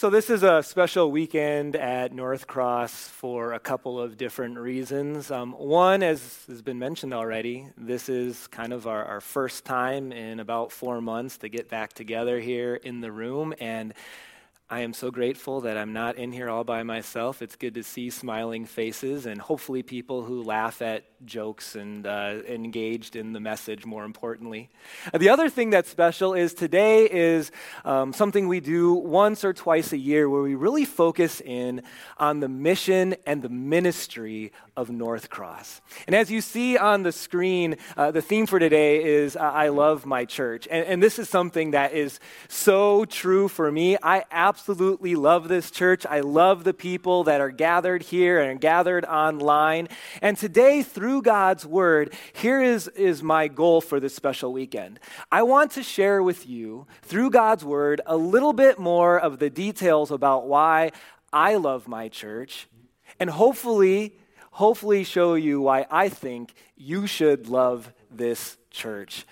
So, this is a special weekend at NorthCross for a couple of different reasons. Um, one, as has been mentioned already, this is kind of our, our first time in about four months to get back together here in the room. And I am so grateful that I'm not in here all by myself. It's good to see smiling faces and hopefully people who laugh at jokes and uh, engaged in the message, more importantly. The other thing that's special is today is um, something we do once or twice a year where we really focus in on the mission and the ministry of NorthCross. And as you see on the screen, uh, the theme for today is I love my church. And, and this is something that is so true for me. I absolutely absolutely love this church. I love the people that are gathered here and gathered online. And today, through God's word, here is, is my goal for this special weekend. I want to share with you, through God's word, a little bit more of the details about why I love my church, and hopefully, hopefully show you why I think you should love this church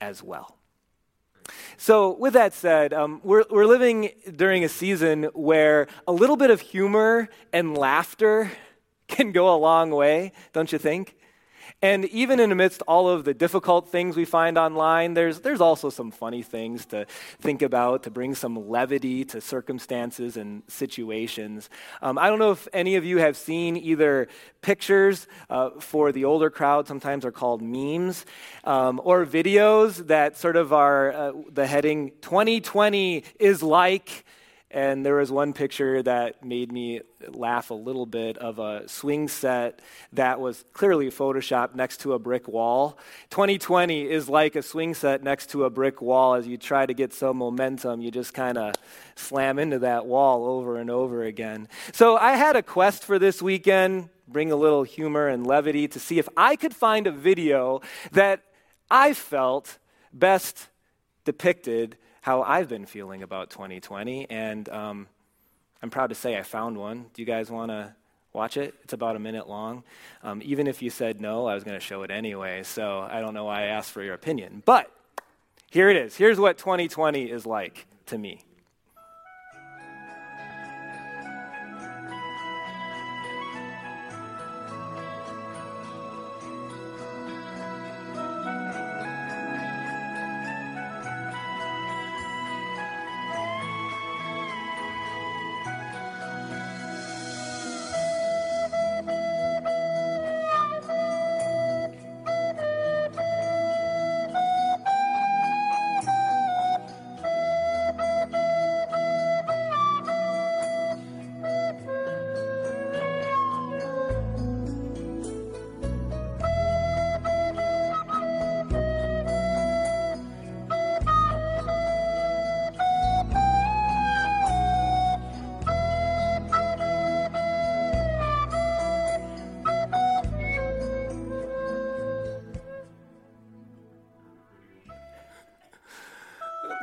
as well. So, with that said, um, we're, we're living during a season where a little bit of humor and laughter can go a long way, don't you think? And even in amidst all of the difficult things we find online, there's, there's also some funny things to think about to bring some levity to circumstances and situations. Um, I don't know if any of you have seen either pictures uh, for the older crowd, sometimes are called memes, um, or videos that sort of are uh, the heading 2020 is like and there was one picture that made me laugh a little bit of a swing set that was clearly photoshopped next to a brick wall. 2020 is like a swing set next to a brick wall. As you try to get some momentum, you just kind of slam into that wall over and over again. So I had a quest for this weekend, bring a little humor and levity to see if I could find a video that I felt best depicted how I've been feeling about 2020. And um, I'm proud to say I found one. Do you guys want to watch it? It's about a minute long. Um, even if you said no, I was going to show it anyway. So I don't know why I asked for your opinion. But here it is. Here's what 2020 is like to me.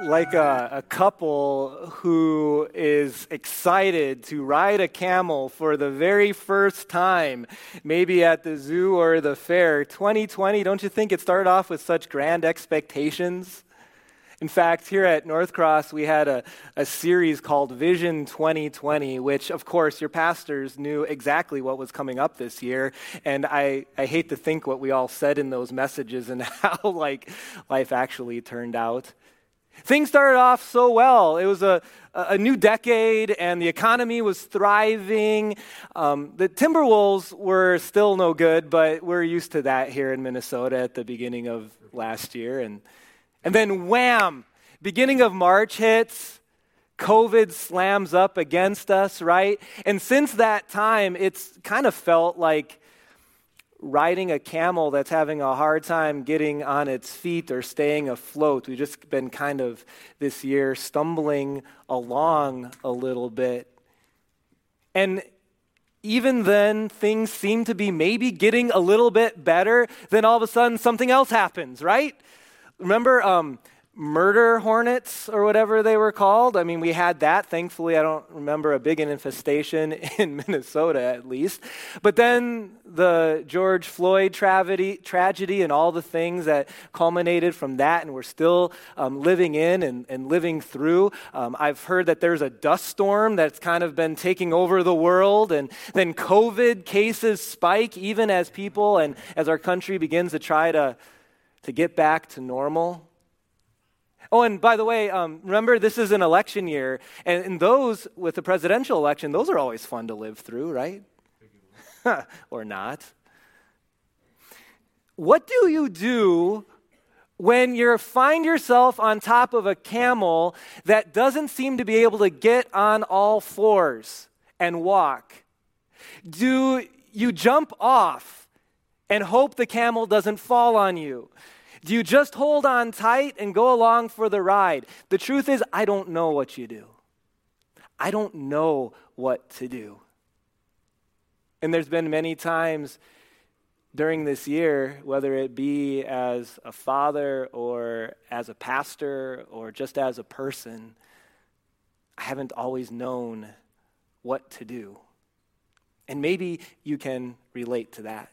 Like a, a, couple who is excited to ride a camel for the very first time, maybe at the zoo or the fair. 2020, don't you think it started off with such grand expectations? In fact, here at NorthCross, we had a, a series called Vision 2020, which, of course, your pastors knew exactly what was coming up this year. And I, I hate to think what we all said in those messages and how like life actually turned out. Things started off so well. It was a, a new decade, and the economy was thriving. Um, the Timberwolves were still no good, but we're used to that here in Minnesota at the beginning of last year. And, and then, wham, beginning of March hits. COVID slams up against us, right? And since that time, it's kind of felt like riding a camel that's having a hard time getting on its feet or staying afloat. We've just been kind of this year stumbling along a little bit. And even then, things seem to be maybe getting a little bit better. Then all of a sudden, something else happens, right? Remember, um, murder hornets or whatever they were called. I mean, we had that. Thankfully, I don't remember a big infestation in Minnesota, at least. But then the George Floyd tragedy, tragedy and all the things that culminated from that, and we're still um, living in and, and living through. Um, I've heard that there's a dust storm that's kind of been taking over the world, and then COVID cases spike even as people and as our country begins to try to, to get back to normal. Oh, and by the way, um, remember this is an election year, and, and those with the presidential election, those are always fun to live through, right? or not. What do you do when you find yourself on top of a camel that doesn't seem to be able to get on all fours and walk? Do you jump off and hope the camel doesn't fall on you? Do you just hold on tight and go along for the ride? The truth is, I don't know what you do. I don't know what to do. And there's been many times during this year, whether it be as a father or as a pastor or just as a person, I haven't always known what to do. And maybe you can relate to that.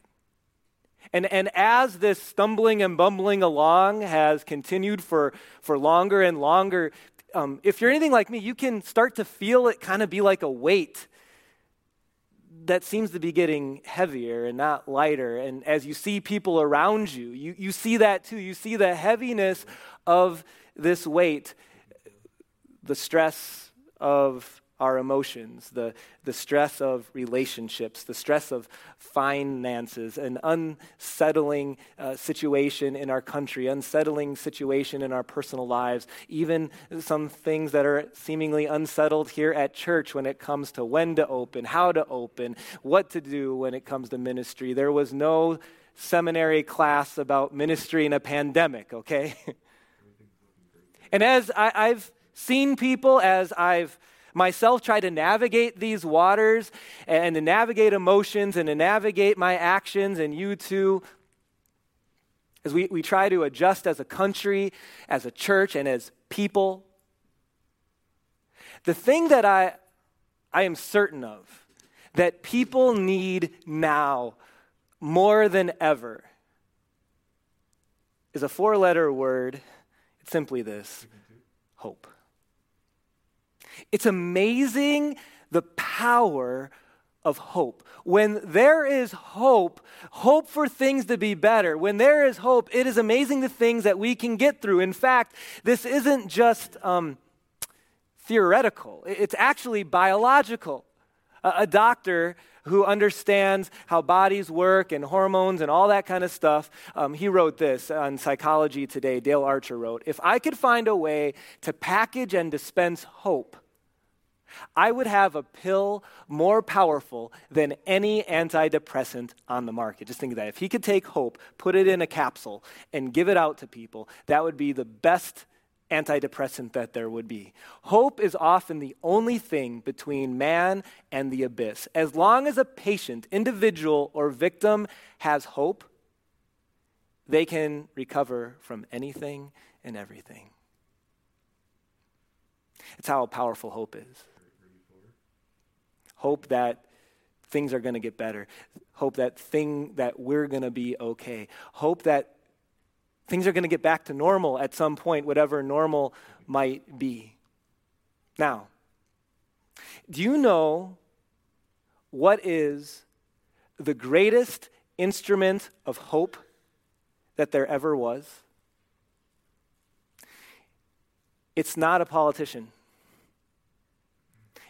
And, and as this stumbling and bumbling along has continued for, for longer and longer, um, if you're anything like me, you can start to feel it kind of be like a weight that seems to be getting heavier and not lighter. And as you see people around you, you, you see that too. You see the heaviness of this weight, the stress of our emotions, the, the stress of relationships, the stress of finances, an unsettling uh, situation in our country, unsettling situation in our personal lives, even some things that are seemingly unsettled here at church when it comes to when to open, how to open, what to do when it comes to ministry. There was no seminary class about ministry in a pandemic, okay? and as I, I've seen people, as I've myself try to navigate these waters and to navigate emotions and to navigate my actions, and you too, as we, we try to adjust as a country, as a church, and as people. The thing that I, I am certain of that people need now more than ever is a four letter word. It's simply this hope. It's amazing the power of hope. When there is hope, hope for things to be better, when there is hope, it is amazing the things that we can get through. In fact, this isn't just um, theoretical, it's actually biological. A, a doctor who understands how bodies work and hormones and all that kind of stuff. Um, he wrote this on Psychology Today. Dale Archer wrote If I could find a way to package and dispense hope I would have a pill more powerful than any antidepressant on the market. Just think of that. If he could take hope, put it in a capsule, and give it out to people, that would be the best antidepressant that there would be. Hope is often the only thing between man and the abyss. As long as a patient, individual, or victim has hope, they can recover from anything and everything. It's how powerful hope is hope that things are going to get better, hope that thing that we're going to be okay, hope that things are going to get back to normal at some point, whatever normal might be. Now, do you know what is the greatest instrument of hope that there ever was? It's not a politician.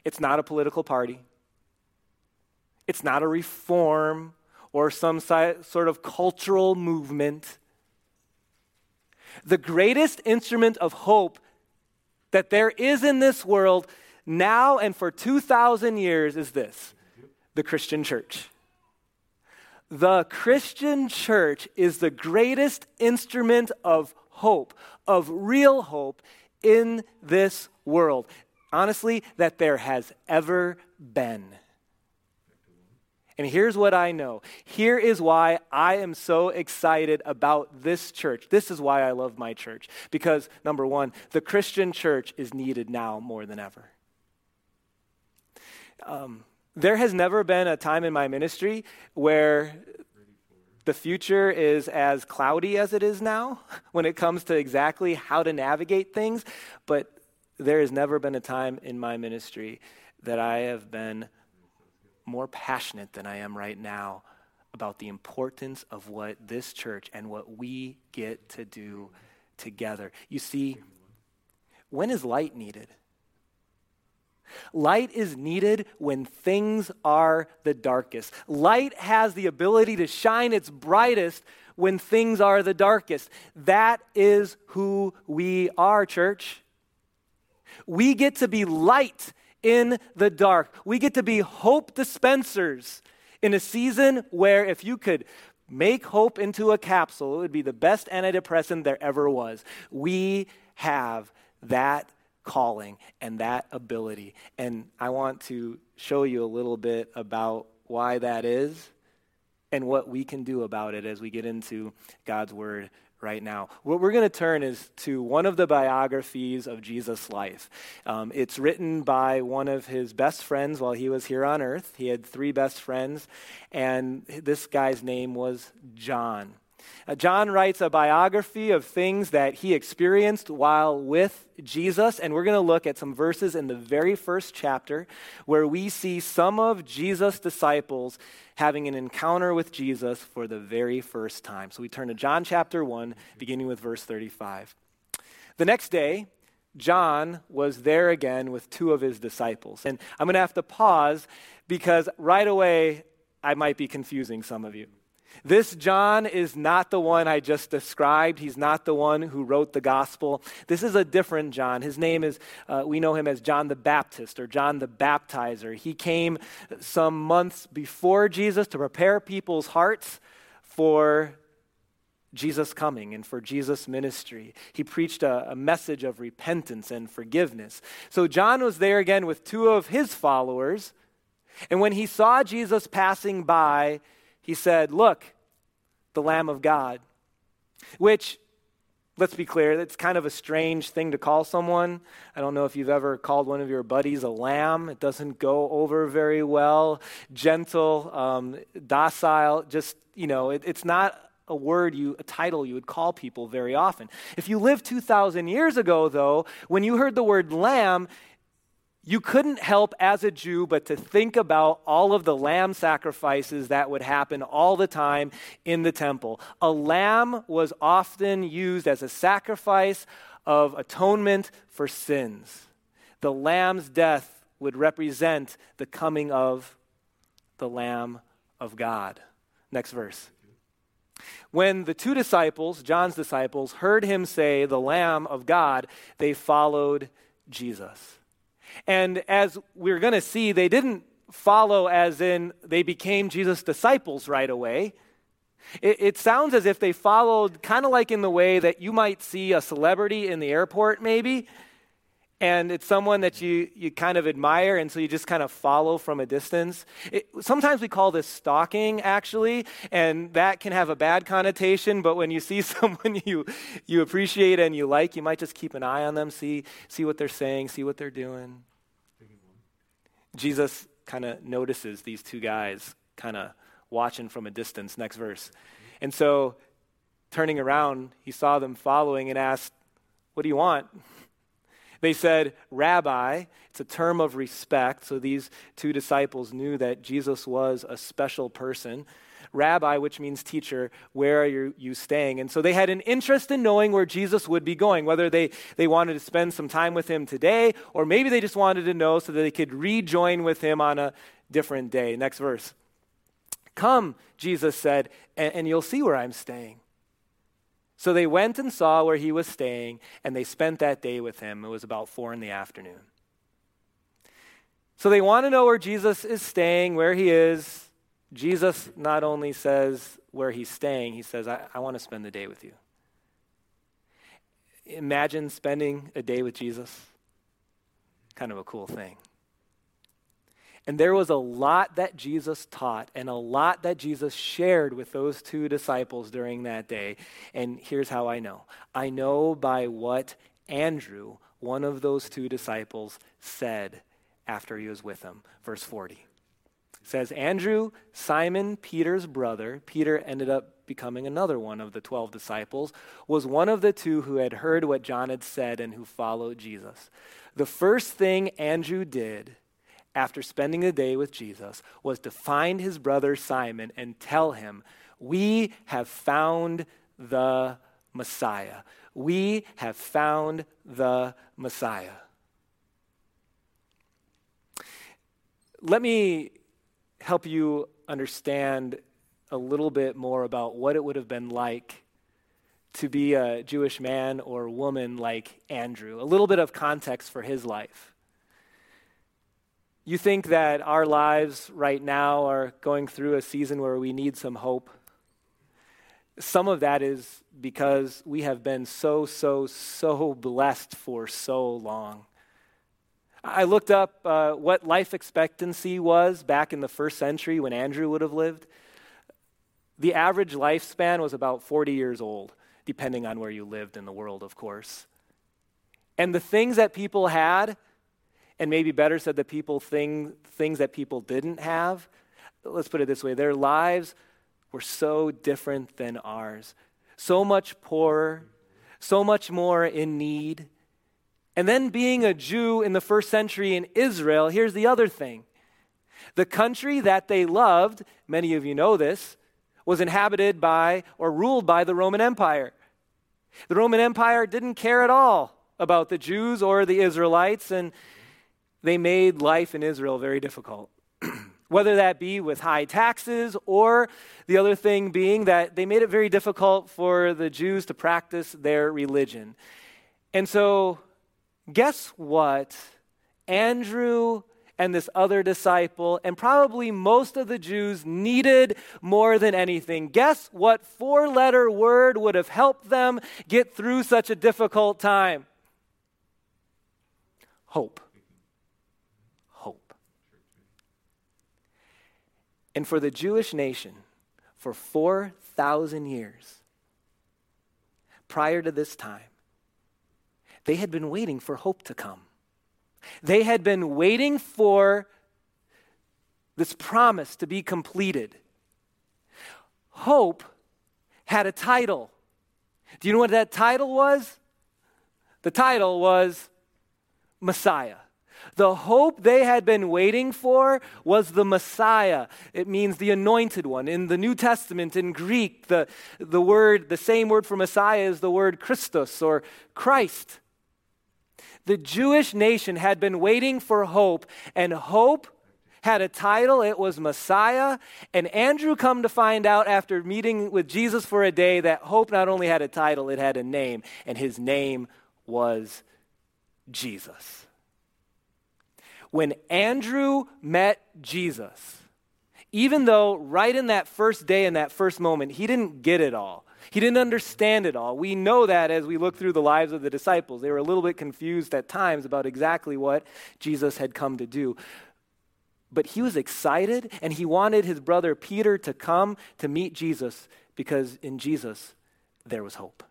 It's not a political party. It's not a reform or some sort of cultural movement. The greatest instrument of hope that there is in this world now and for 2,000 years is this the Christian church. The Christian church is the greatest instrument of hope, of real hope in this world. Honestly, that there has ever been. And here's what I know. Here is why I am so excited about this church. This is why I love my church. Because, number one, the Christian church is needed now more than ever. Um, there has never been a time in my ministry where the future is as cloudy as it is now when it comes to exactly how to navigate things. But there has never been a time in my ministry that I have been more passionate than I am right now about the importance of what this church and what we get to do together. You see, when is light needed? Light is needed when things are the darkest. Light has the ability to shine its brightest when things are the darkest. That is who we are, church. We get to be light in the dark. We get to be hope dispensers in a season where if you could make hope into a capsule, it would be the best antidepressant there ever was. We have that calling and that ability. And I want to show you a little bit about why that is and what we can do about it as we get into God's word right now. What we're going to turn is to one of the biographies of Jesus' life. Um, it's written by one of his best friends while he was here on earth. He had three best friends, and this guy's name was John. Uh, John writes a biography of things that he experienced while with Jesus, and we're going to look at some verses in the very first chapter where we see some of Jesus' disciples having an encounter with Jesus for the very first time. So we turn to John chapter 1, beginning with verse 35. The next day, John was there again with two of his disciples. And I'm going to have to pause because right away I might be confusing some of you. This John is not the one I just described. He's not the one who wrote the gospel. This is a different John. His name is, uh, we know him as John the Baptist or John the Baptizer. He came some months before Jesus to prepare people's hearts for Jesus coming and for Jesus' ministry. He preached a, a, message of repentance and forgiveness. So John was there again with two of his followers. And when he saw Jesus passing by, he said, Look, the Lamb of God. Which, let's be clear, that's kind of a strange thing to call someone. I don't know if you've ever called one of your buddies a lamb. It doesn't go over very well. Gentle, um, docile, just, you know, it, it's not a word you a title you would call people very often. If you lived 2000 years ago though, when you heard the word lamb, you couldn't help as a Jew but to think about all of the lamb sacrifices that would happen all the time in the temple. A lamb was often used as a sacrifice of atonement for sins. The lamb's death would represent the coming of the Lamb of God. Next verse. When the two disciples, John's disciples, heard him say, the Lamb of God, they followed Jesus. And as we're going to see, they didn't follow as in they became Jesus' disciples right away. It, it sounds as if they followed kind of like in the way that you might see a celebrity in the airport, maybe and it's someone that you, you kind of admire, and so you just kind of follow from a distance. It, sometimes we call this stalking, actually, and that can have a bad connotation, but when you see someone you, you appreciate and you like, you might just keep an eye on them, see, see what they're saying, see what they're doing. Jesus kind of notices these two guys kind of watching from a distance. Next verse. And so, turning around, he saw them following and asked, What do you want? They said, Rabbi, it's a term of respect. So these two disciples knew that Jesus was a special person. Rabbi, which means teacher, where are you, you staying? And so they had an interest in knowing where Jesus would be going, whether they, they wanted to spend some time with him today, or maybe they just wanted to know so that they could rejoin with him on a different day. Next verse. Come, Jesus said, and, and you'll see where I'm staying. So they went and saw where he was staying, and they spent that day with him. It was about four in the afternoon. So they want to know where Jesus is staying, where he is. Jesus not only says where he's staying, he says, I, I want to spend the day with you. Imagine spending a day with Jesus. Kind of a cool thing. And there was a lot that Jesus taught and a lot that Jesus shared with those two disciples during that day. And here's how I know I know by what Andrew, one of those two disciples, said after he was with them. Verse 40. It says, Andrew, Simon Peter's brother, Peter ended up becoming another one of the 12 disciples, was one of the two who had heard what John had said and who followed Jesus. The first thing Andrew did after spending the day with Jesus was to find his brother Simon and tell him, We have found the Messiah. We have found the Messiah. Let me help you understand a little bit more about what it would have been like to be a Jewish man or woman like Andrew, a little bit of context for his life. You think that our lives right now are going through a season where we need some hope? Some of that is because we have been so, so, so blessed for so long. I looked up uh, what life expectancy was back in the first century when Andrew would have lived. The average lifespan was about 40 years old, depending on where you lived in the world, of course. And the things that people had, and maybe better said, the people thing, things that people didn't have, let's put it this way their lives were so different than ours, so much poorer, so much more in need. And then being a Jew in the first century in Israel, here's the other thing. The country that they loved, many of you know this, was inhabited by or ruled by the Roman Empire. The Roman Empire didn't care at all about the Jews or the Israelites, and they made life in Israel very difficult. Whether that be with high taxes, or the other thing being that they made it very difficult for the Jews to practice their religion. And so, guess what? Andrew and this other disciple, and probably most of the Jews needed more than anything. Guess what four letter word would have helped them get through such a difficult time? Hope. And for the Jewish nation, for 4,000 years, prior to this time, they had been waiting for hope to come. They had been waiting for this promise to be completed. Hope had a title. Do you know what that title was? The title was Messiah. The hope they had been waiting for was the Messiah. It means the anointed one. In the New Testament, in Greek, the, the word, the same word for Messiah is the word Christos or Christ. The Jewish nation had been waiting for hope, and hope had a title. It was Messiah. And Andrew come to find out after meeting with Jesus for a day that hope not only had a title, it had a name, and his name was Jesus. When Andrew met Jesus, even though right in that first day, in that first moment, he didn't get it all. He didn't understand it all. We know that as we look through the lives of the disciples. They were a little bit confused at times about exactly what Jesus had come to do. But he was excited and he wanted his brother Peter to come to meet Jesus because in Jesus there was hope.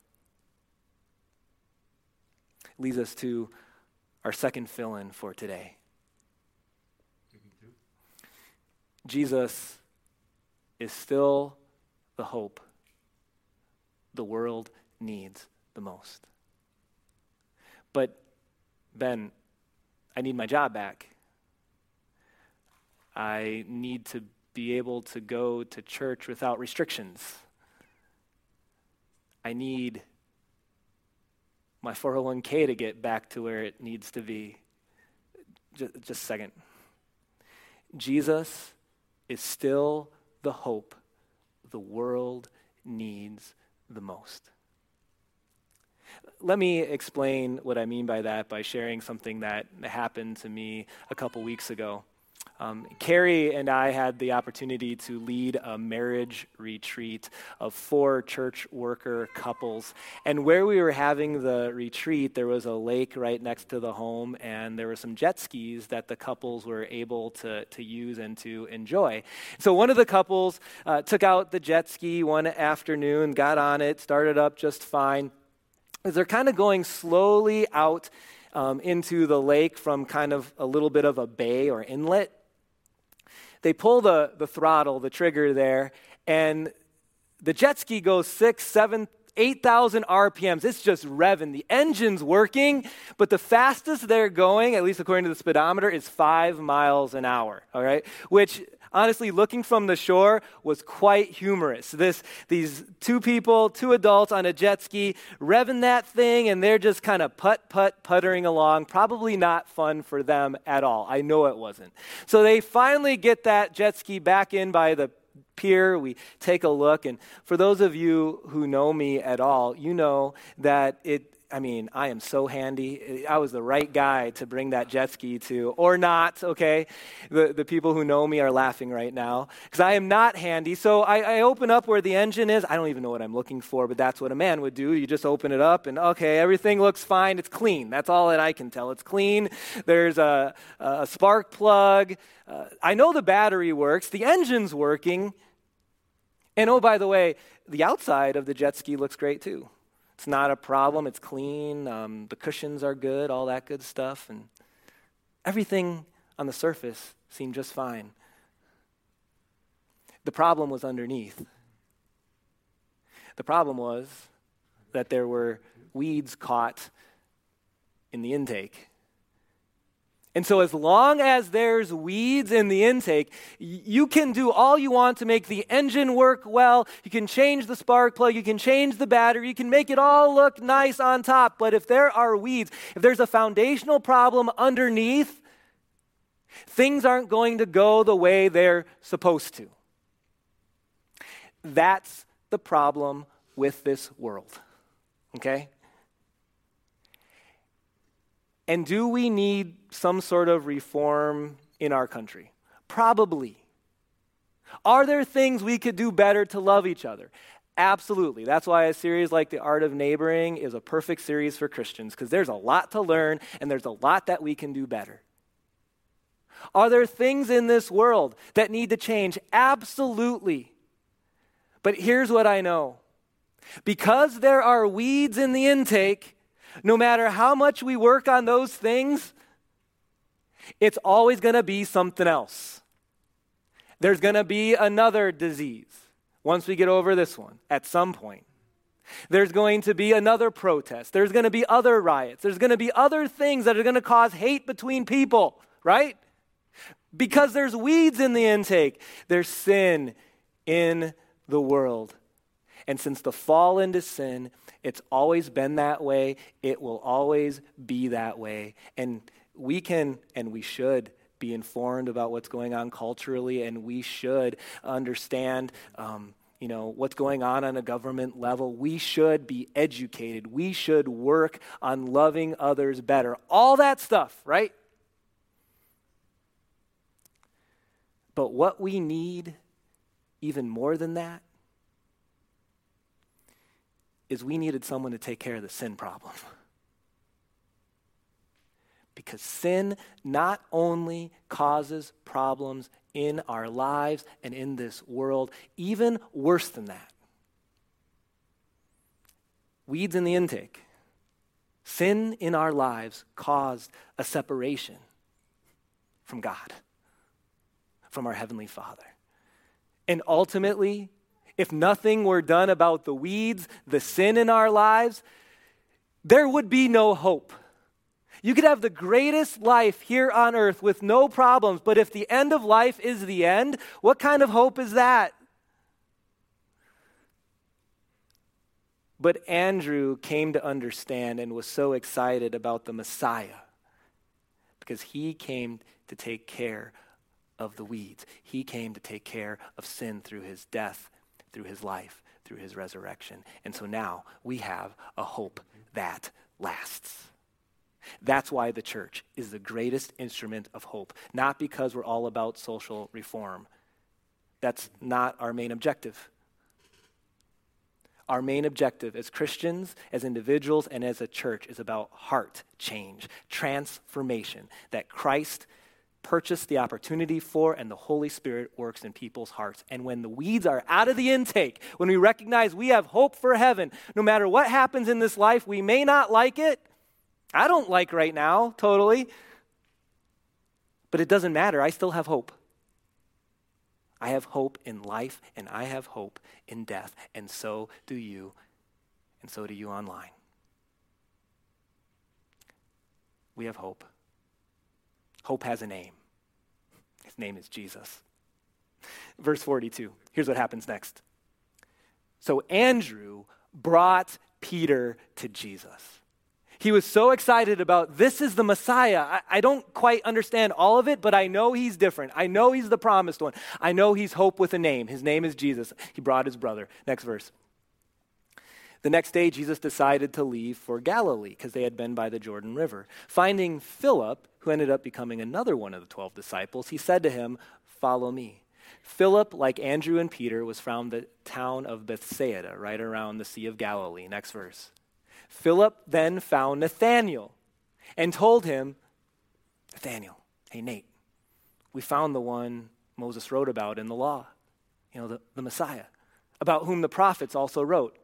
Leads us to our second fill in for today. Jesus is still the hope the world needs the most. But, Ben, I need my job back. I need to be able to go to church without restrictions. I need my 401k to get back to where it needs to be. Just, just a second. Jesus is still the hope the world needs the most. Let me explain what I mean by that by sharing something that happened to me a couple weeks ago. Um, Carrie and I had the opportunity to lead a marriage retreat of four church worker couples. And where we were having the retreat, there was a lake right next to the home, and there were some jet skis that the couples were able to, to use and to enjoy. So one of the couples uh, took out the jet ski one afternoon, got on it, started up just fine. As they're kind of going slowly out um, into the lake from kind of a little bit of a bay or inlet, they pull the, the throttle, the trigger there, and the jet ski goes six, seven, 8,000 RPMs. It's just revving. The engine's working, but the fastest they're going, at least according to the speedometer, is five miles an hour, all right? Which honestly, looking from the shore was quite humorous. This, these two people, two adults on a jet ski, revving that thing, and they're just kind of putt, putt, puttering along. Probably not fun for them at all. I know it wasn't. So they finally get that jet ski back in by the pier. We take a look. And for those of you who know me at all, you know that it I mean, I am so handy. I was the right guy to bring that jet ski to, or not, okay? The, the people who know me are laughing right now because I am not handy. So I, I open up where the engine is. I don't even know what I'm looking for, but that's what a man would do. You just open it up and, okay, everything looks fine. It's clean. That's all that I can tell. It's clean. There's a, a spark plug. Uh, I know the battery works, the engine's working. And oh, by the way, the outside of the jet ski looks great too. It's not a problem. It's clean. Um, the cushions are good, all that good stuff. And everything on the surface seemed just fine. The problem was underneath. The problem was that there were weeds caught in the intake. And so, as long as there's weeds in the intake, you can do all you want to make the engine work well. You can change the spark plug, you can change the battery, you can make it all look nice on top. But if there are weeds, if there's a foundational problem underneath, things aren't going to go the way they're supposed to. That's the problem with this world. Okay? And do we need some sort of reform in our country? Probably. Are there things we could do better to love each other? Absolutely. That's why a series like The Art of Neighboring is a perfect series for Christians because there's a lot to learn and there's a lot that we can do better. Are there things in this world that need to change? Absolutely. But here's what I know because there are weeds in the intake, no matter how much we work on those things, it's always going to be something else. There's going to be another disease once we get over this one at some point. There's going to be another protest. There's going to be other riots. There's going to be other things that are going to cause hate between people, right? Because there's weeds in the intake, there's sin in the world. And since the fall into sin, it's always been that way. It will always be that way. And we can and we should be informed about what's going on culturally, and we should understand. Um, you know what's going on on a government level we should be educated we should work on loving others better all that stuff right but what we need even more than that is we needed someone to take care of the sin problem. Because sin not only causes problems in our lives and in this world, even worse than that. Weeds in the intake. Sin in our lives caused a separation from God, from our Heavenly Father. And ultimately, if nothing were done about the weeds, the sin in our lives, there would be no hope. You could have the greatest life here on earth with no problems, but if the end of life is the end, what kind of hope is that? But Andrew came to understand and was so excited about the Messiah because he came to take care of the weeds. He came to take care of sin through his death through his life, through his resurrection. And so now we have a hope that lasts. That's why the church is the greatest instrument of hope, not because we're all about social reform. That's not our main objective. Our main objective as Christians, as individuals, and as a church is about heart change, transformation that Christ purchased the opportunity for, and the Holy Spirit works in people's hearts. And when the weeds are out of the intake, when we recognize we have hope for heaven, no matter what happens in this life, we may not like it. I don't like right now, totally. But it doesn't matter. I still have hope. I have hope in life, and I have hope in death. And so do you, and so do you online. We have hope. Hope has a name. His name is Jesus. Verse 42. Here's what happens next. So Andrew brought Peter to Jesus. He was so excited about this is the Messiah. I, I, don't quite understand all of it, but I know he's different. I know he's the promised one. I know he's hope with a name. His name is Jesus. He brought his brother. Next verse. The next day, Jesus decided to leave for Galilee because they had been by the Jordan River. Finding Philip, who ended up becoming another one of the 12 disciples, he said to him, Follow me. Philip, like Andrew and Peter, was from the town of Bethsaida, right around the Sea of Galilee. Next verse. Philip then found Nathanael and told him, Nathanael, hey, Nate, we found the one Moses wrote about in the law, you know, the, the Messiah, about whom the prophets also wrote.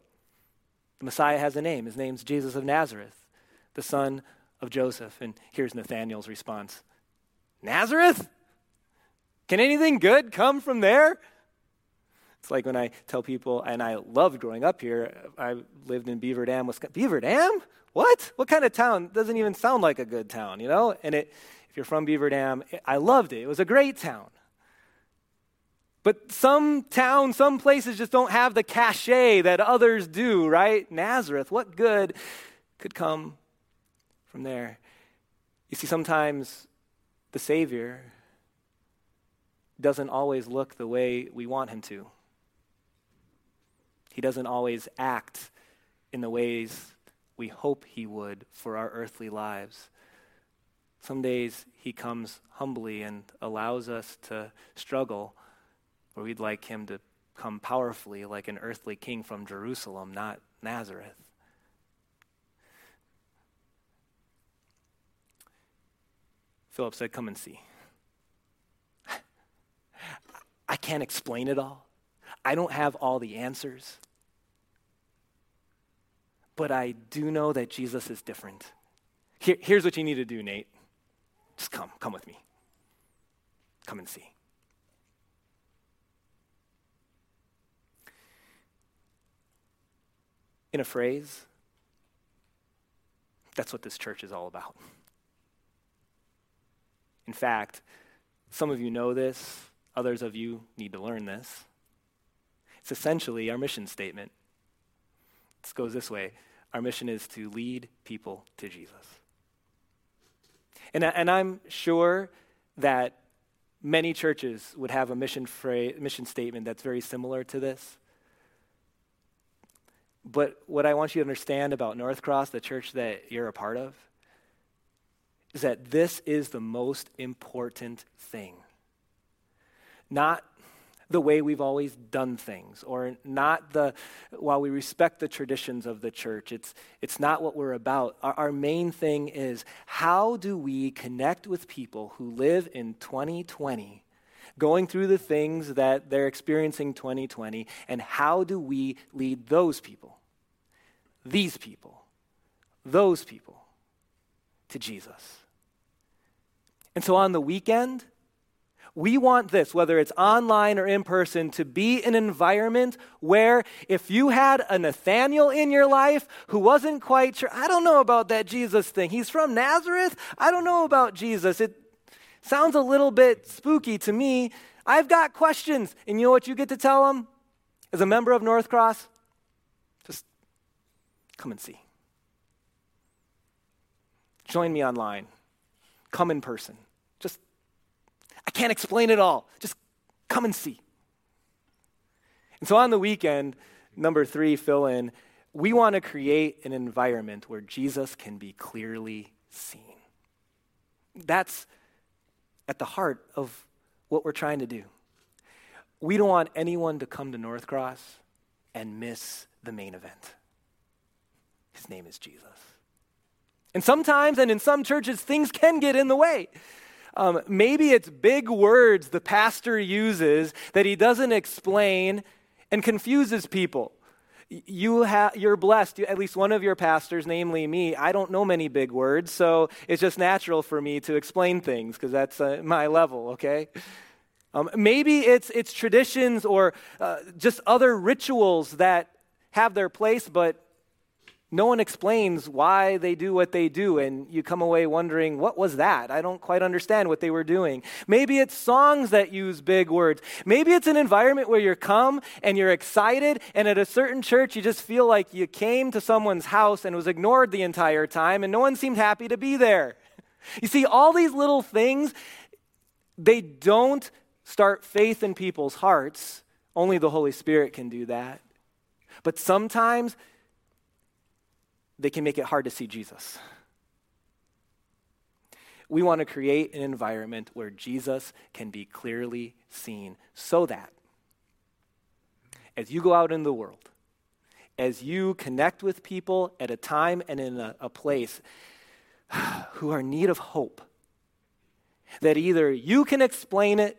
The Messiah has a name. His name's Jesus of Nazareth, the son of Joseph. And here's Nathanael's response Nazareth? Can anything good come from there? It's like when I tell people, and I loved growing up here, I lived in Beaver Dam, Wisconsin. Beaver Dam? What? What kind of town? Doesn't even sound like a good town, you know? And it, if you're from Beaver Dam, I loved it. It was a great town. But some towns, some places just don't have the cachet that others do, right? Nazareth, what good could come from there? You see, sometimes the Savior doesn't always look the way we want him to. He doesn't always act in the ways we hope he would for our earthly lives. Some days he comes humbly and allows us to struggle where we'd like him to come powerfully like an earthly king from Jerusalem, not Nazareth. Philip said, Come and see. I can't explain it all. I don't have all the answers. But I do know that Jesus is different. Here, here's what you need to do, Nate. Just come, come with me. Come and see. in a phrase, that's what this church is all about. In fact, some of you know this, others of you need to learn this. It's essentially our mission statement. It goes this way Our mission is to lead people to Jesus. And, and I'm sure that many churches would have a mission, phrase, mission statement that's very similar to this. But what I want you to understand about NorthCross, the church that you're a part of, is that this is the most important thing. Not the way we've always done things, or not the, while we respect the traditions of the church, it's, it's not what we're about. Our, our main thing is how do we connect with people who live in 2020 going through the things that they're experiencing 2020, and how do we lead those people, these people, those people to Jesus? And so on the weekend, we want this, whether it's online or in person, to be an environment where if you had a Nathaniel in your life who wasn't quite sure, I don't know about that Jesus thing. He's from Nazareth. I don't know about Jesus. It sounds a little bit spooky to me. I've got questions. And you know what you get to tell them as a member of NorthCross? Just come and see. Join me online. Come in person. I can't explain it all. Just come and see. And so on the weekend, number three, fill in, we want to create an environment where Jesus can be clearly seen. That's at the heart of what we're trying to do. We don't want anyone to come to NorthCross and miss the main event. His name is Jesus. And sometimes, and in some churches, things can get in the way. Um, maybe it's big words the pastor uses that he doesn't explain and confuses people. You ha- you're blessed. at least one of your pastors, namely me, I don't know many big words, so it's just natural for me to explain things because that's uh, my level, okay? Um, maybe it's, it's traditions or uh, just other rituals that have their place, but no one explains why they do what they do, and you come away wondering, what was that? I don't quite understand what they were doing. Maybe it's songs that use big words. Maybe it's an environment where you come and you're excited, and at a certain church, you just feel like you came to someone's house and was ignored the entire time, and no one seemed happy to be there. You see, all these little things, they don't start faith in people's hearts. Only the Holy Spirit can do that. But sometimes, they can make it hard to see Jesus. We want to create an environment where Jesus can be clearly seen so that as you go out in the world, as you connect with people at a time and in a, a place who are in need of hope, that either you can explain it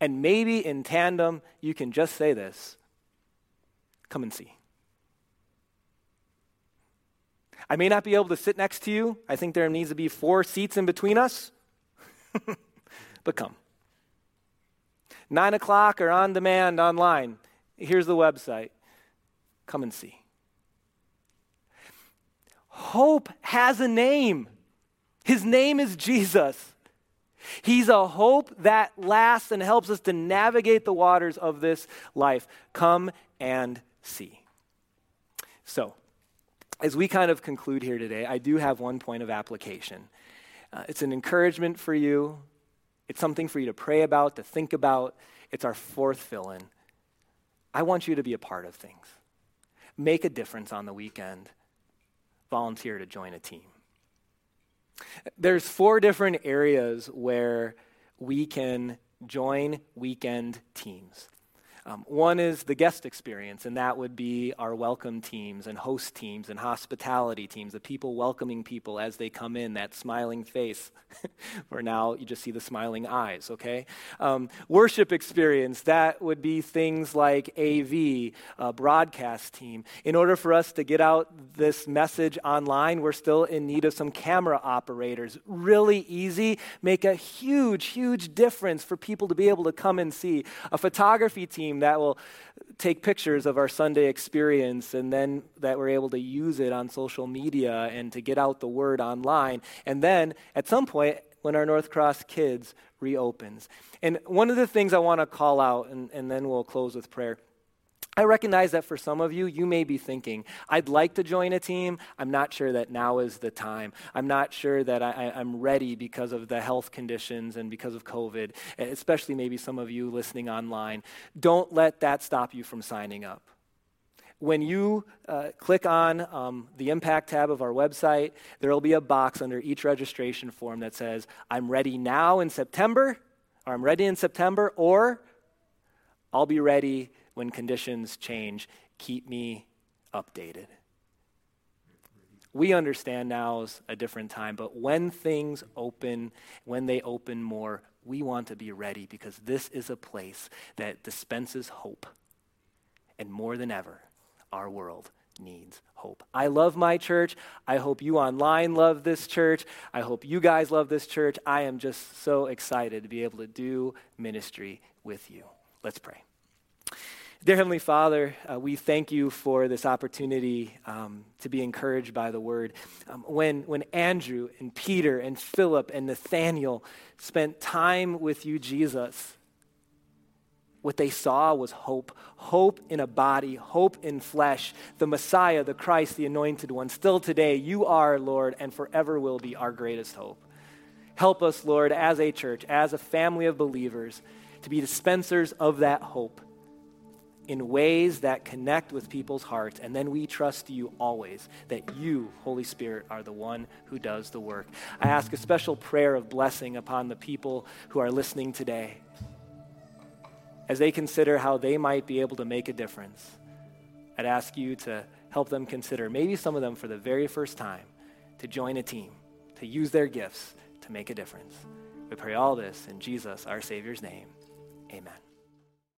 and maybe in tandem you can just say this come and see. I may not be able to sit next to you. I think there needs to be four seats in between us. but come. Nine o'clock or on demand online. Here's the website. Come and see. Hope has a name. His name is Jesus. He's a hope that lasts and helps us to navigate the waters of this life. Come and see. So, as we kind of conclude here today, I do have one point of application. Uh, it's an encouragement for you, it's something for you to pray about, to think about. It's our fourth fill in. I want you to be a part of things. Make a difference on the weekend. Volunteer to join a team. There's four different areas where we can join weekend teams. Um, one is the guest experience, and that would be our welcome teams and host teams and hospitality teams, the people welcoming people as they come in, that smiling face, where now you just see the smiling eyes, okay? Um, worship experience, that would be things like AV, broadcast team. In order for us to get out this message online, we're still in need of some camera operators. Really easy, make a huge, huge difference for people to be able to come and see. A photography team, team that will take pictures of our Sunday experience and then that we're able to use it on social media and to get out the word online. And then at some point, when our NorthCross Kids reopens. And one of the things I want to call out, and, and then we'll close with prayer I recognize that for some of you, you may be thinking, I'd like to join a team. I'm not sure that now is the time. I'm not sure that I, am ready because of the health conditions and because of COVID, especially maybe some of you listening online. Don't let that stop you from signing up. When you uh, click on um, the Impact tab of our website, there will be a box under each registration form that says, I'm ready now in September, or I'm ready in September, or I'll be ready when conditions change, keep me updated. We understand now is a different time, but when things open, when they open more, we want to be ready because this is a place that dispenses hope. And more than ever, our world needs hope. I love my church. I hope you online love this church. I hope you guys love this church. I am just so excited to be able to do ministry with you. Let's pray. Dear Heavenly Father, uh, we thank you for this opportunity um, to be encouraged by the word. Um, when, when Andrew and Peter and Philip and Nathaniel spent time with you, Jesus, what they saw was hope hope in a body, hope in flesh, the Messiah, the Christ, the anointed one. Still today, you are, Lord, and forever will be our greatest hope. Help us, Lord, as a church, as a family of believers, to be dispensers of that hope in ways that connect with people's hearts. And then we trust you always that you, Holy Spirit, are the one who does the work. I ask a special prayer of blessing upon the people who are listening today as they consider how they might be able to make a difference. I'd ask you to help them consider, maybe some of them for the very first time, to join a team, to use their gifts to make a difference. We pray all this in Jesus, our Savior's name. Amen.